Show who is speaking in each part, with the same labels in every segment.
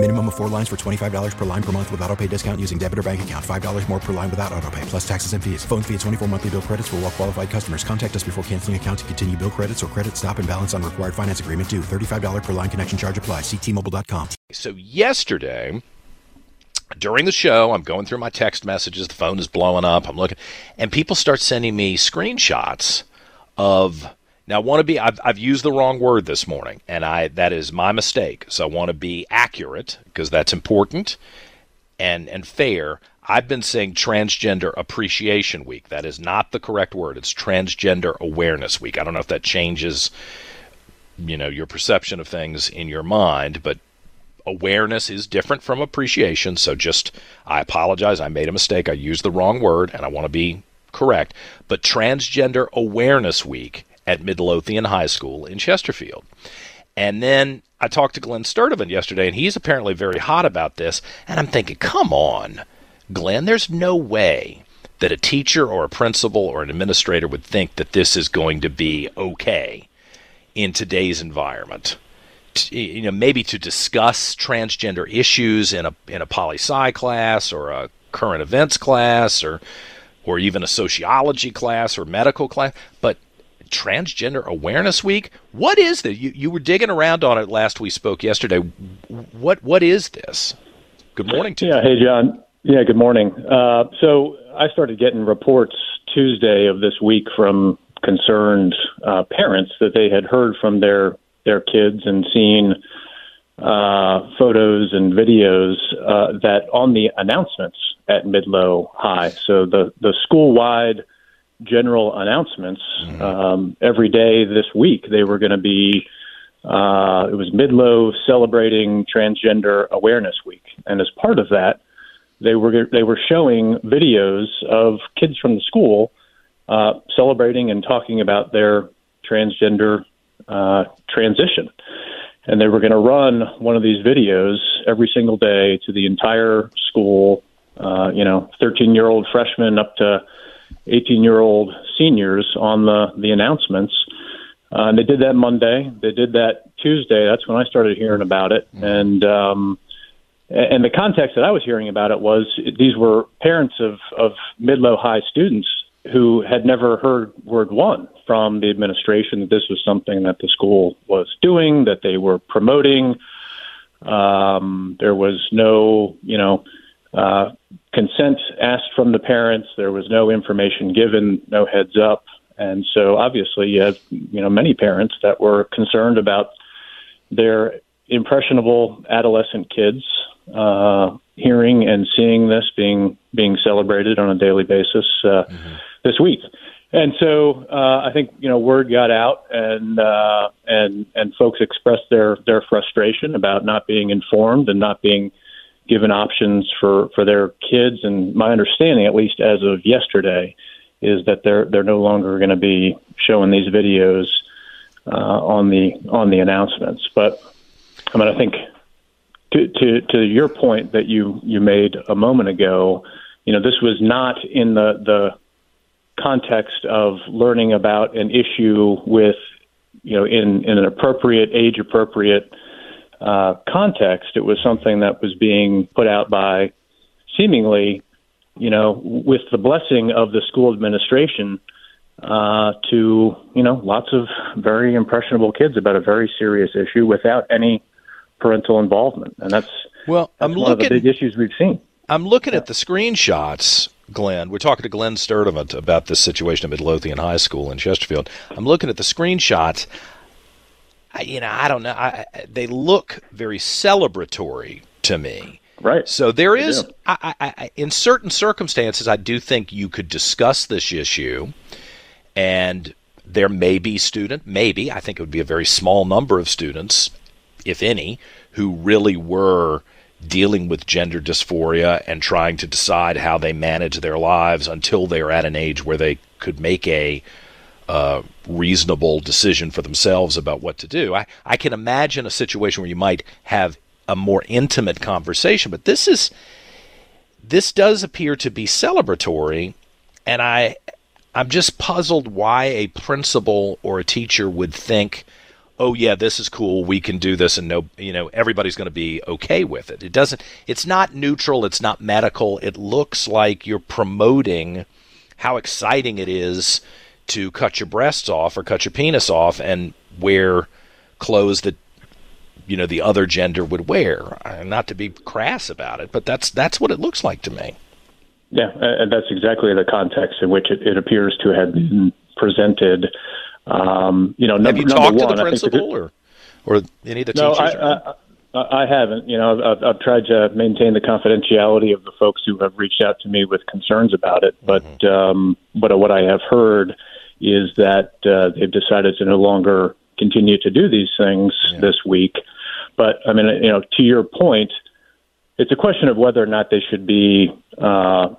Speaker 1: Minimum of four lines for $25 per line per month with auto pay discount using debit or bank account. $5 more per line without auto pay, plus taxes and fees. Phone fee at 24 monthly bill credits for all well qualified customers. Contact us before canceling account to continue bill credits or credit stop and balance on required finance agreement due. $35 per line connection charge apply. Ctmobile.com.
Speaker 2: So yesterday, during the show, I'm going through my text messages. The phone is blowing up. I'm looking, and people start sending me screenshots of now, I want to be, I've, I've used the wrong word this morning, and I that is my mistake. So I want to be accurate because that's important and, and fair. I've been saying Transgender Appreciation Week. That is not the correct word. It's Transgender Awareness Week. I don't know if that changes, you know, your perception of things in your mind, but awareness is different from appreciation. So just, I apologize. I made a mistake. I used the wrong word, and I want to be correct. But Transgender Awareness Week at Midlothian High School in Chesterfield. And then I talked to Glen Sturtevant yesterday, and he's apparently very hot about this. And I'm thinking, come on, Glen, there's no way that a teacher or a principal or an administrator would think that this is going to be okay in today's environment. You know, maybe to discuss transgender issues in a in a poli sci class or a current events class or or even a sociology class or medical class, but Transgender Awareness Week. What is this? You, you were digging around on it last we spoke yesterday. What what is this? Good morning to
Speaker 3: yeah,
Speaker 2: you.
Speaker 3: hey John. Yeah, good morning. Uh, so I started getting reports Tuesday of this week from concerned uh, parents that they had heard from their their kids and seen uh, photos and videos uh, that on the announcements at Midlo High. So the the school wide general announcements mm-hmm. um, every day this week. They were going to be. Uh, it was Midlo celebrating Transgender Awareness Week, and as part of that, they were they were showing videos of kids from the school uh, celebrating and talking about their transgender uh, transition. And they were going to run one of these videos every single day to the entire school, uh, you know, 13 year old freshmen up to 18 year old seniors on the, the announcements. Uh, and they did that Monday. They did that Tuesday. That's when I started hearing about it. Mm-hmm. And, um, and the context that I was hearing about it was these were parents of, of Midlo high students who had never heard word one from the administration that this was something that the school was doing, that they were promoting. Um, there was no, you know, uh, consent asked from the parents. There was no information given, no heads up, and so obviously you have you know many parents that were concerned about their impressionable adolescent kids uh, hearing and seeing this being being celebrated on a daily basis uh, mm-hmm. this week. And so uh, I think you know word got out, and uh, and and folks expressed their their frustration about not being informed and not being given options for for their kids. And my understanding, at least as of yesterday, is that they're they're no longer going to be showing these videos uh, on the on the announcements. But I mean, I think to to to your point that you you made a moment ago, you know, this was not in the the context of learning about an issue with you know in in an appropriate age appropriate uh, context. It was something that was being put out by seemingly, you know, with the blessing of the school administration uh, to, you know, lots of very impressionable kids about a very serious issue without any parental involvement. And that's,
Speaker 2: well,
Speaker 3: that's
Speaker 2: I'm
Speaker 3: one
Speaker 2: looking,
Speaker 3: of the big issues we've seen.
Speaker 2: I'm looking yeah. at the screenshots Glen. We're talking to Glen Sturtevant about this situation at Midlothian High School in Chesterfield. I'm looking at the screenshots you know, I don't know. I, they look very celebratory to me.
Speaker 3: Right.
Speaker 2: So there is, I, I, in certain circumstances, I do think you could discuss this issue, and there may be student, maybe I think it would be a very small number of students, if any, who really were dealing with gender dysphoria and trying to decide how they manage their lives until they're at an age where they could make a uh, reasonable decision for themselves about what to do. I, I can imagine a situation where you might have a more intimate conversation. But this is this does appear to be celebratory, and I I'm just puzzled why a principal or a teacher would think, "Oh yeah, this is cool. We can do this and no, you know, everybody's going to be okay with it." It doesn't it's not neutral, it's not medical. It looks like you're promoting how exciting it is to cut your breasts off or cut your penis off and wear clothes that you know the other gender would wear. Uh, not to be crass about it, but that's that's what it looks like to me.
Speaker 3: Yeah, and that's exactly the context in which it, it appears to have been presented. Um, you know,
Speaker 2: have you talked
Speaker 3: one,
Speaker 2: to the principal or or any of the
Speaker 3: no,
Speaker 2: teachers?
Speaker 3: I, I, I haven't. You know, I've, I've tried to maintain the confidentiality of the folks who have reached out to me with concerns about it. But mm-hmm. um, but what I have heard is that uh, they've decided to no longer continue to do these things yeah. this week. But I mean, you know, to your point, it's a question of whether or not they should be, uh,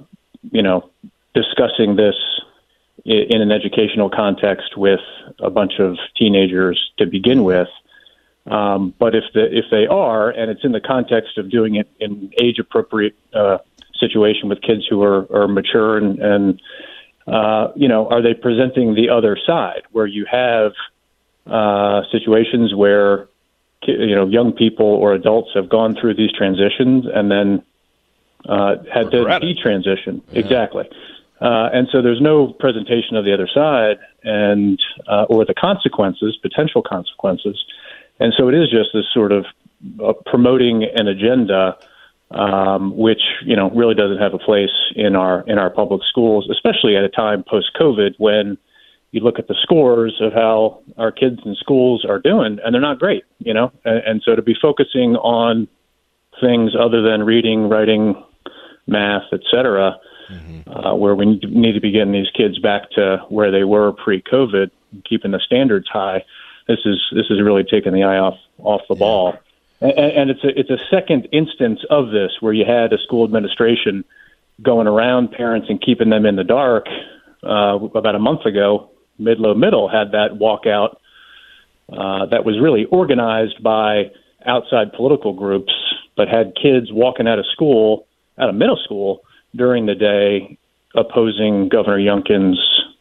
Speaker 3: you know, discussing this in an educational context with a bunch of teenagers to begin with. Um, but if the if they are, and it's in the context of doing it in age appropriate uh, situation with kids who are, are mature and, and uh, you know, are they presenting the other side where you have uh, situations where you know young people or adults have gone through these transitions and then uh, had to detransition yeah. exactly. Uh, and so there's no presentation of the other side and uh, or the consequences, potential consequences. And so it is just this sort of uh, promoting an agenda, um, which you know really doesn't have a place in our in our public schools, especially at a time post COVID when you look at the scores of how our kids in schools are doing, and they're not great, you know. And, and so to be focusing on things other than reading, writing, math, etc., mm-hmm. uh, where we need to be getting these kids back to where they were pre-COVID, keeping the standards high. This is this is really taking the eye off off the yeah. ball. And, and it's a it's a second instance of this where you had a school administration going around parents and keeping them in the dark uh, about a month ago Midlo Middle had that walkout uh, that was really organized by outside political groups, but had kids walking out of school, out of middle school during the day, opposing Governor Youngkin's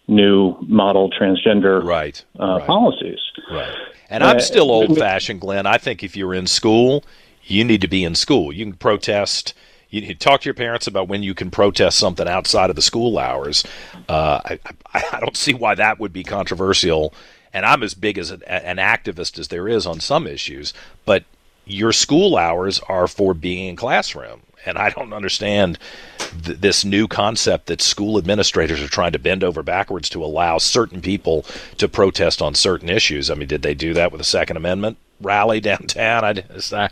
Speaker 3: new model transgender
Speaker 2: right,
Speaker 3: uh,
Speaker 2: right.
Speaker 3: policies.
Speaker 2: Right. And I'm still old fashioned, Glen. I think if you're in school, you need to be in school. You can protest you talk to your parents about when you can protest something outside of the school hours. Uh, I, I, I, don't see why that would be controversial. And I'm as big as an, an activist as there is on some issues, but your school hours are for being in classroom. And I don't understand th- this new concept that school administrators are trying to bend over backwards to allow certain people to protest on certain issues. I mean, did they do that with the Second Amendment rally downtown? I, I,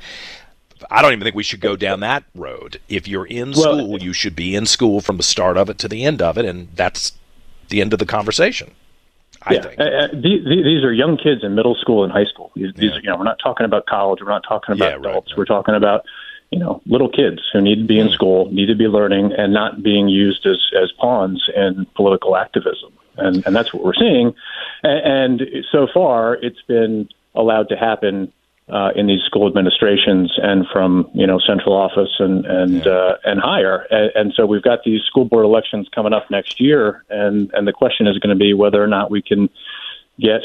Speaker 2: I don't even think we should go down that road. If you're in school, well, you should be in school from the start of it to the end of it, and that's the end of the conversation. I
Speaker 3: yeah,
Speaker 2: think.
Speaker 3: Uh, uh these, these, are young kids in middle school and high school. These, yeah. these, you know, we're not talking about college. We're not talking about yeah, adults. Right, We're talking about you know little kids who need to be in mm. school, need to be learning, and not being used as as pawns in political activism. And and that's what we're seeing. And, and so far, it's been allowed to happen uh, in these school administrations and from you know central office and and yeah. uh, and higher. And, and so we've got these school board elections coming up next year, and and the question is going to be whether or not we can get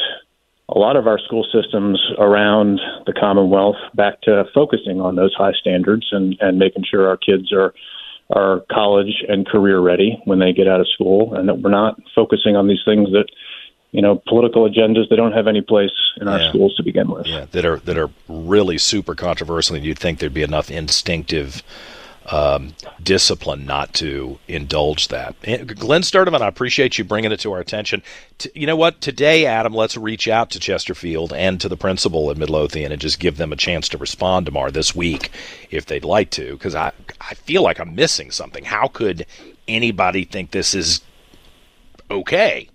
Speaker 3: a lot of our school systems around the Commonwealth back to focusing on those high standards and and making sure our kids are are college and career ready when they get out of school, and that we're not focusing on these things that you know, political agendas that don't have any place in our schools to begin with.
Speaker 2: Yeah, that are that are really super controversial, and you'd think there'd be enough instinctive um, discipline not to indulge that. Glen Sturtevant, I appreciate you bringing it to our attention. T- you know what? Today, Adam, let's reach out to Chesterfield and to the principal at Midlothian and just give them a chance to respond tomorrow this week if they'd like to, because I I feel like I'm missing something. How could anybody think this is okay?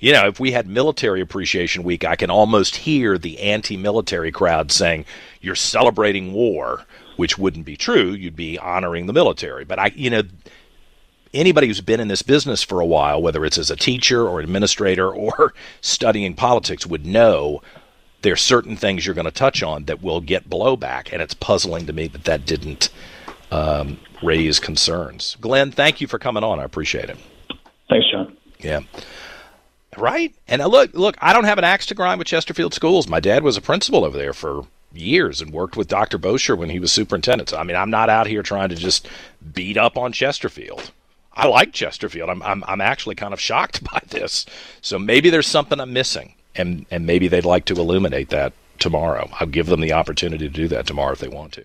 Speaker 2: You know, if we had military appreciation week, I can almost hear the anti-military crowd saying, "You're celebrating war," which wouldn't be true. You'd be honoring the military. But I, you know, anybody who's been in this business for a while, whether it's as a teacher or administrator or studying politics, would know there are certain things you're going to touch on that will get blowback, and it's puzzling to me that that didn't um, raise concerns. Glen, thank you for coming on. I appreciate it.
Speaker 3: Thanks, John.
Speaker 2: Yeah. Right. And uh, look, look, I don't have an axe to grind with Chesterfield Schools. My dad was a principal over there for years and worked with Dr. Bosher when he was superintendent. So, I mean, I'm not out here trying to just beat up on Chesterfield. I like Chesterfield. I'm, I'm, I'm actually kind of shocked by this. So maybe there's something I'm missing, and, and maybe they'd like to illuminate that tomorrow. I'll give them the opportunity to do that tomorrow if they want to.